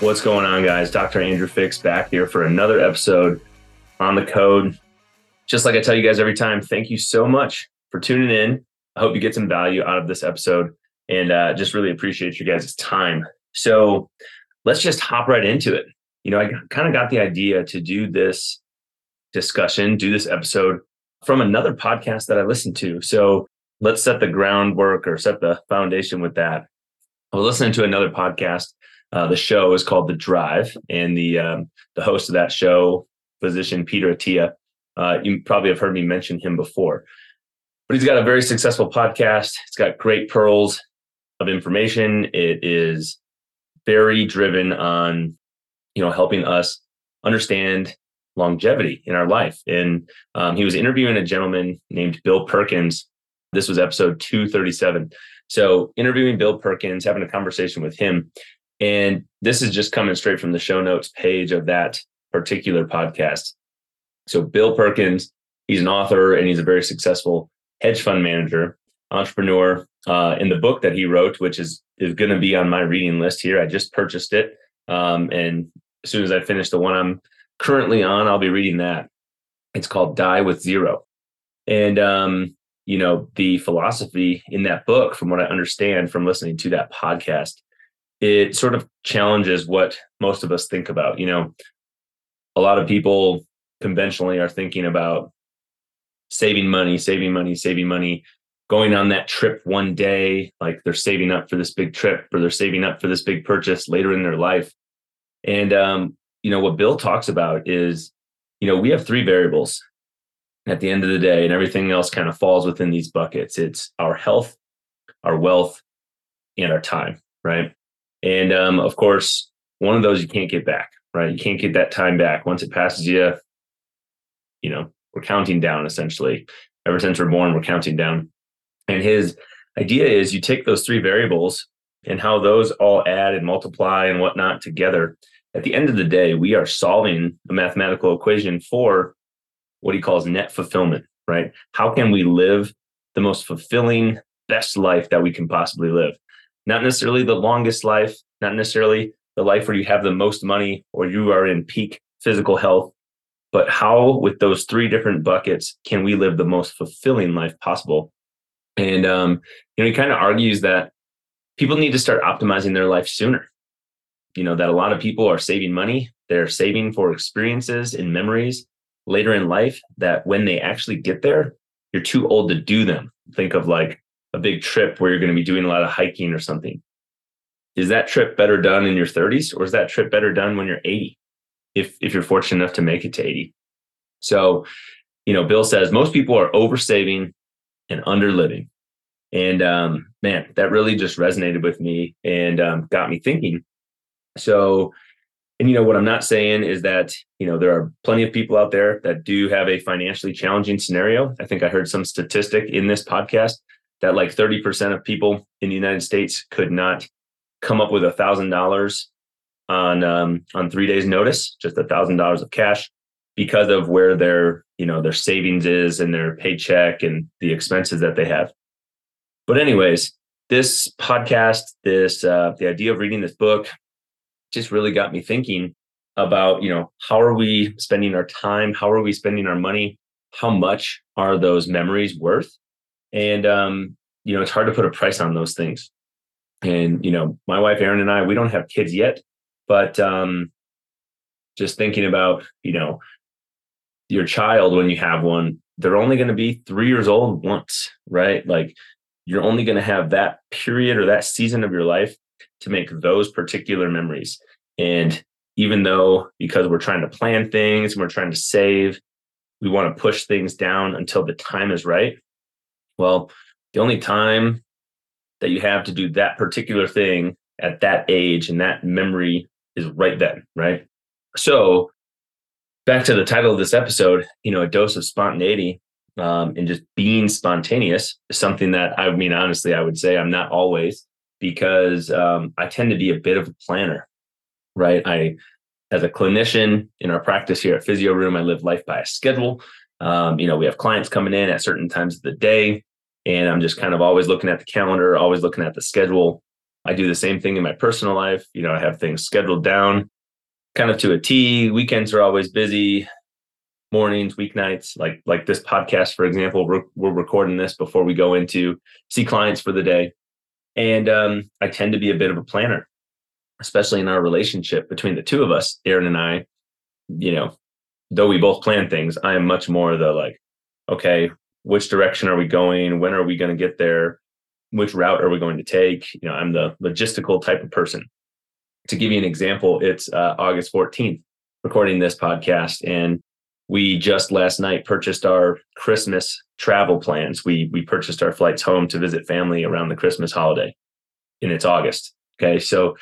What's going on, guys? Dr. Andrew Fix back here for another episode on the code. Just like I tell you guys every time, thank you so much for tuning in. I hope you get some value out of this episode and uh, just really appreciate you guys' time. So let's just hop right into it. You know, I kind of got the idea to do this discussion, do this episode from another podcast that I listened to. So let's set the groundwork or set the foundation with that. I was listening to another podcast uh, the show is called The Drive, and the um, the host of that show, physician Peter Attia, uh, you probably have heard me mention him before. But he's got a very successful podcast. It's got great pearls of information. It is very driven on, you know, helping us understand longevity in our life. And um, he was interviewing a gentleman named Bill Perkins. This was episode 237. So, interviewing Bill Perkins, having a conversation with him. And this is just coming straight from the show notes page of that particular podcast. So, Bill Perkins, he's an author and he's a very successful hedge fund manager, entrepreneur. Uh, in the book that he wrote, which is, is going to be on my reading list here, I just purchased it. Um, and as soon as I finish the one I'm currently on, I'll be reading that. It's called Die with Zero. And, um, you know, the philosophy in that book, from what I understand from listening to that podcast, it sort of challenges what most of us think about. You know, a lot of people conventionally are thinking about saving money, saving money, saving money, going on that trip one day, like they're saving up for this big trip or they're saving up for this big purchase later in their life. And um, you know, what Bill talks about is, you know, we have three variables at the end of the day, and everything else kind of falls within these buckets. It's our health, our wealth, and our time, right? And um, of course, one of those you can't get back, right? You can't get that time back. Once it passes you, you know, we're counting down essentially. Ever since we're born, we're counting down. And his idea is you take those three variables and how those all add and multiply and whatnot together. At the end of the day, we are solving a mathematical equation for what he calls net fulfillment, right? How can we live the most fulfilling, best life that we can possibly live? Not necessarily the longest life, not necessarily the life where you have the most money or you are in peak physical health, but how, with those three different buckets, can we live the most fulfilling life possible? And um, you know, he kind of argues that people need to start optimizing their life sooner. You know, that a lot of people are saving money, they're saving for experiences and memories later in life that when they actually get there, you're too old to do them. Think of like a big trip where you're going to be doing a lot of hiking or something. Is that trip better done in your 30s or is that trip better done when you're 80? If if you're fortunate enough to make it to 80. So, you know, Bill says most people are oversaving and under living. And um, man, that really just resonated with me and um, got me thinking. So, and you know what I'm not saying is that you know there are plenty of people out there that do have a financially challenging scenario. I think I heard some statistic in this podcast that like 30% of people in the United States could not come up with a thousand dollars on um, on three days notice, just a thousand dollars of cash because of where their you know their savings is and their paycheck and the expenses that they have. But anyways, this podcast, this uh, the idea of reading this book, just really got me thinking about you know how are we spending our time, how are we spending our money, how much are those memories worth, and um, you know it's hard to put a price on those things. And you know my wife erin and i we don't have kids yet but um just thinking about you know your child when you have one they're only going to be three years old once right? Like you're only going to have that period or that season of your life to make those particular memories. And even though because we're trying to plan things and we're trying to save we want to push things down until the time is right well, the only time that you have to do that particular thing at that age and that memory is right then, right? So back to the title of this episode, you know, a dose of spontaneity um, and just being spontaneous is something that I mean, honestly, I would say I'm not always because um, I tend to be a bit of a planner, right? I, as a clinician in our practice here at Physio Room, I live life by a schedule. Um, you know, we have clients coming in at certain times of the day, and I'm just kind of always looking at the calendar, always looking at the schedule. I do the same thing in my personal life. You know, I have things scheduled down kind of to a T. Weekends are always busy. Mornings, weeknights, like like this podcast, for example, we're, we're recording this before we go into see clients for the day. And um, I tend to be a bit of a planner, especially in our relationship between the two of us, Erin and I. You know, though we both plan things, I am much more the like, okay, which direction are we going? When are we going to get there? Which route are we going to take? You know, I'm the logistical type of person to give you an example, it's uh, August 14th, recording this podcast, and we just last night purchased our Christmas travel plans. We we purchased our flights home to visit family around the Christmas holiday, and it's August. Okay, so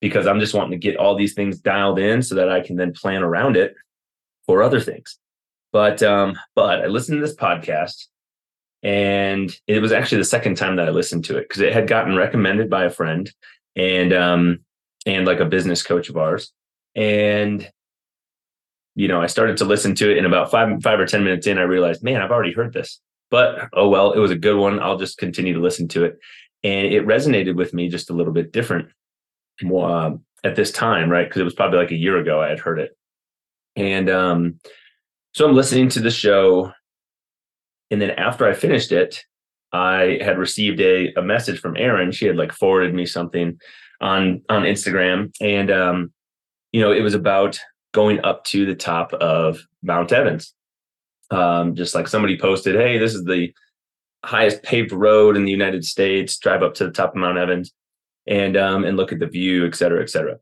because I'm just wanting to get all these things dialed in so that I can then plan around it for other things. But um, but I listened to this podcast, and it was actually the second time that I listened to it because it had gotten recommended by a friend, and um, and like a business coach of ours. And you know, I started to listen to it in about five five or ten minutes in, I realized, man, I've already heard this. But oh well, it was a good one. I'll just continue to listen to it. And it resonated with me just a little bit different uh, at this time, right? Because it was probably like a year ago I had heard it. And um, so I'm listening to the show. And then after I finished it, I had received a, a message from Erin. She had like forwarded me something on on Instagram, and um, you know, it was about going up to the top of Mount Evans. Um, just like somebody posted, "Hey, this is the highest paved road in the United States. Drive up to the top of Mount Evans, and um, and look at the view, et cetera, et cetera."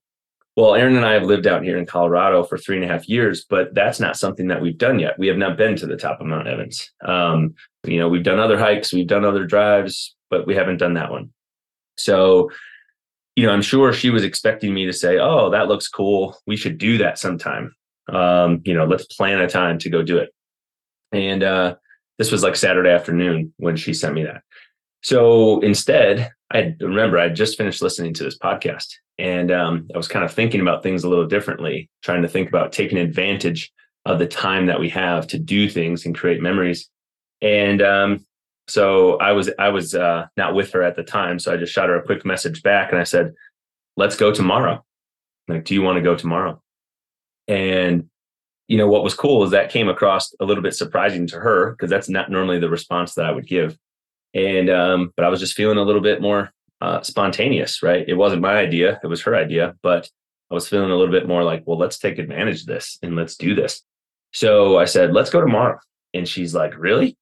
Well, Erin and I have lived out here in Colorado for three and a half years, but that's not something that we've done yet. We have not been to the top of Mount Evans. Um, you know, we've done other hikes, we've done other drives, but we haven't done that one. So you know, I'm sure she was expecting me to say, "Oh, that looks cool. We should do that sometime." Um, you know, let's plan a time to go do it. And uh, this was like Saturday afternoon when she sent me that. So instead, I remember I just finished listening to this podcast, and um, I was kind of thinking about things a little differently, trying to think about taking advantage of the time that we have to do things and create memories. And um, so I was I was uh, not with her at the time, so I just shot her a quick message back, and I said, "Let's go tomorrow." Like, do you want to go tomorrow? And you know what was cool is that came across a little bit surprising to her because that's not normally the response that I would give. And um, but I was just feeling a little bit more uh, spontaneous, right? It wasn't my idea; it was her idea, but I was feeling a little bit more like, well, let's take advantage of this and let's do this. So I said, let's go tomorrow. And she's like, really?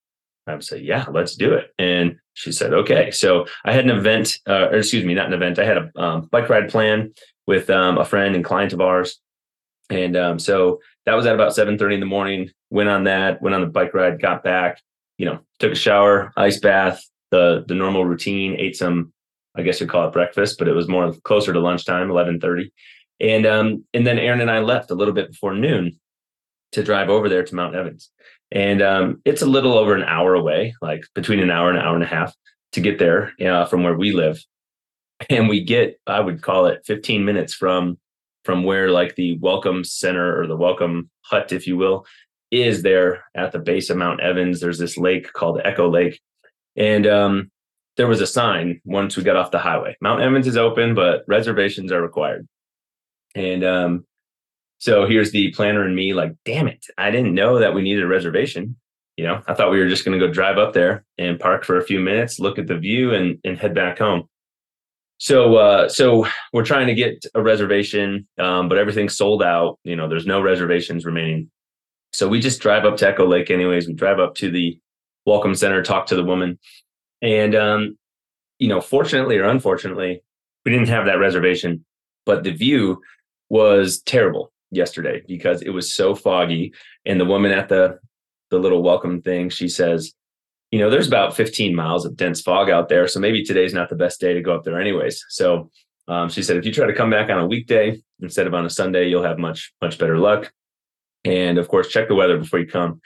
I would say, yeah, let's do it. And she said, okay. So I had an event, uh, or excuse me, not an event. I had a um, bike ride plan with um, a friend and client of ours. And um, so that was at about 7.30 in the morning, went on that, went on the bike ride, got back, you know, took a shower, ice bath, the, the normal routine, ate some, I guess you'd call it breakfast, but it was more closer to lunchtime, 11.30. And, um, and then Erin and I left a little bit before noon to drive over there to Mount Evans and um, it's a little over an hour away, like between an hour and an hour and a half to get there uh, from where we live. And we get, I would call it 15 minutes from from where like the welcome center or the welcome hut, if you will, is there at the base of Mount Evans. There's this lake called Echo Lake, and um, there was a sign once we got off the highway. Mount Evans is open, but reservations are required. And um, so here's the planner and me like, damn it, I didn't know that we needed a reservation. You know, I thought we were just going to go drive up there and park for a few minutes, look at the view, and and head back home. So uh, so we're trying to get a reservation, um, but everything's sold out. You know, there's no reservations remaining. So we just drive up to Echo Lake, anyways. We drive up to the welcome center, talk to the woman, and um, you know, fortunately or unfortunately, we didn't have that reservation, but the view was terrible yesterday because it was so foggy. And the woman at the the little welcome thing, she says, you know, there's about 15 miles of dense fog out there. So maybe today's not the best day to go up there anyways. So Um, she said, if you try to come back on a weekday instead of on a Sunday, you'll have much, much better luck. And of course, check the weather before you come.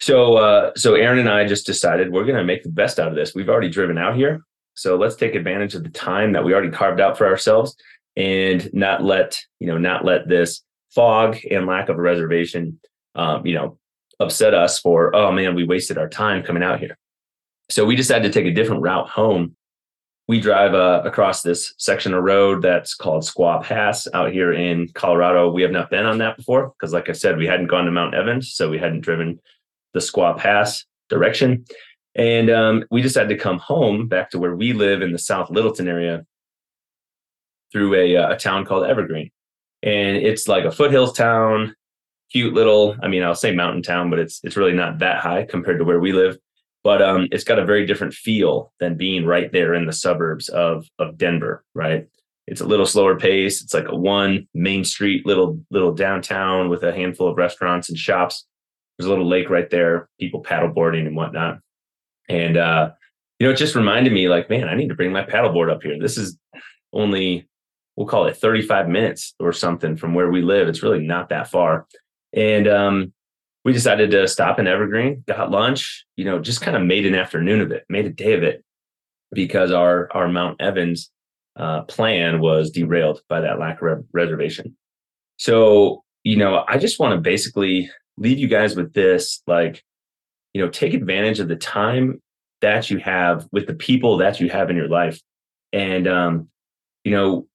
So, uh, so Erin and I just decided we're going to make the best out of this. We've already driven out here. So let's take advantage of the time that we already carved out for ourselves and not let, you know, not let this fog and lack of a reservation, um, you know, upset us for, oh man, we wasted our time coming out here. So we decided to take a different route home. We drive uh, across this section of road that's called Squaw Pass out here in Colorado. We have not been on that before because, like I said, we hadn't gone to Mount Evans, so we hadn't driven the Squaw Pass direction. And um, we decided to come home back to where we live in the South Littleton area through a, uh, a town called Evergreen. And it's like a foothills town, cute little, I mean, I'll say mountain town, but it's it's really not that high compared to where we live. But um, it's got a very different feel than being right there in the suburbs of of Denver, right? It's a little slower pace. It's like a one main street little little downtown with a handful of restaurants and shops. There's a little lake right there, people paddleboarding and whatnot. And uh, you know, it just reminded me like, man, I need to bring my paddleboard up here. This is only we'll call it 35 minutes or something from where we live. It's really not that far. And um, we decided to stop in Evergreen, got lunch, you know, just kind of made an afternoon of it, made a day of it because our our Mount Evans uh, plan was derailed by that lack of re- reservation. So, you know, I just want to basically leave you guys with this like, you know, take advantage of the time that you have with the people that you have in your life. And, um, you know,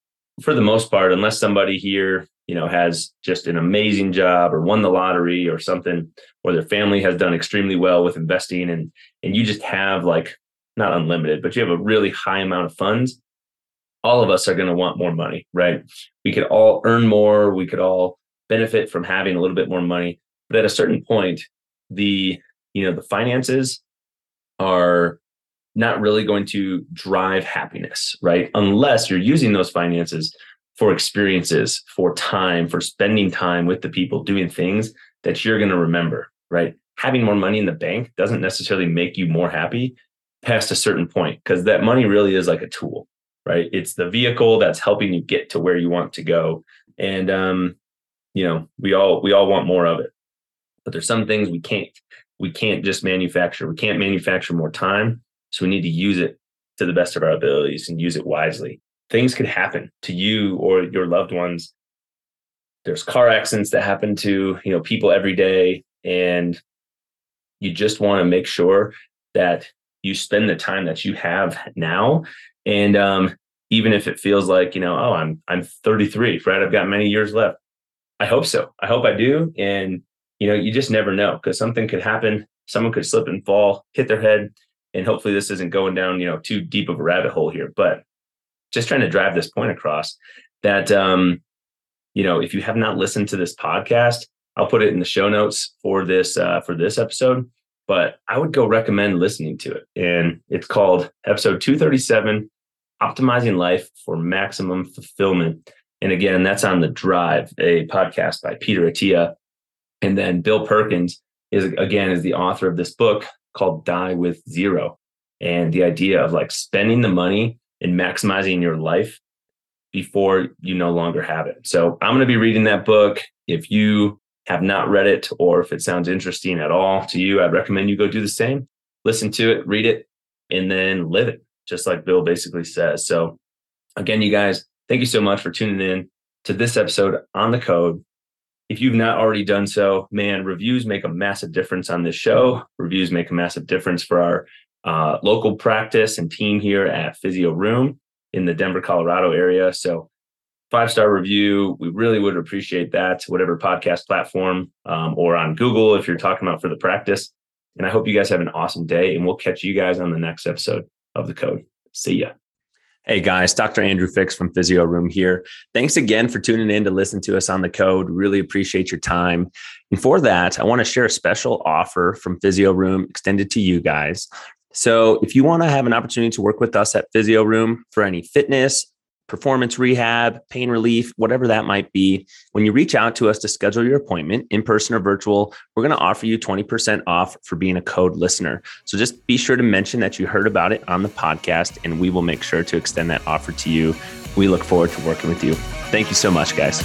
for the most part, unless somebody here, you know, has just an amazing job or won the lottery or something, or their family has done extremely well with investing and, and you just have like, not unlimited, but you have a really high amount of funds, all of us are going to want more money, right? We could all earn more. We could all benefit from having a little bit more money. But at a certain point, the you know the finances are not really going to drive happiness, right? Unless you're using those finances for experiences, for time, for spending time with the people doing things that you're going to remember, right? Having more money in the bank doesn't necessarily make you more happy past a certain point because that money really is like a tool, right? It's the vehicle that's helping you get to where you want to go. And um, you know, we all we all want more of it but there's some things we can't we can't just manufacture we can't manufacture more time so we need to use it to the best of our abilities and use it wisely things could happen to you or your loved ones there's car accidents that happen to you know people every day and you just want to make sure that you spend the time that you have now and um, even if it feels like you know oh i'm i'm 33 right i've got many years left i hope so i hope i do and you know, you just never know because something could happen. Someone could slip and fall, hit their head. And hopefully this isn't going down, you know, too deep of a rabbit hole here. But just trying to drive this point across that um, you know, if you have not listened to this podcast, I'll put it in the show notes for this uh for this episode. But I would go recommend listening to it. And it's called episode 237, Optimizing Life for Maximum Fulfillment. And again, that's on the Drive, a podcast by Peter Attia. And then Bill Perkins is again is the author of this book called Die with Zero. And the idea of like spending the money and maximizing your life before you no longer have it. So I'm going to be reading that book. If you have not read it or if it sounds interesting at all to you, I'd recommend you go do the same. Listen to it, read it, and then live it, just like Bill basically says. So, again, you guys, thank you so much for tuning in to this episode on the code. If you've not already done so, man, reviews make a massive difference on this show. Reviews make a massive difference for our uh, local practice and team here at Physio Room in the Denver, Colorado area. So, five star review, we really would appreciate that, whatever podcast platform um, or on Google if you're talking about for the practice. And I hope you guys have an awesome day, and we'll catch you guys on the next episode of the code. See ya. Hey guys, Dr. Andrew Fix from Physio Room here. Thanks again for tuning in to listen to us on the code. Really appreciate your time. And for that, I want to share a special offer from Physio Room extended to you guys. So if you want to have an opportunity to work with us at Physio Room for any fitness, performance rehab, pain relief, whatever that might be, when you reach out to us to schedule your appointment in person or virtual, we're going to offer you 20% off for being a code listener. So just be sure to mention that you heard about it on the podcast, and we will make sure to extend that offer to you. We look forward to working with you. Thank you so much, guys.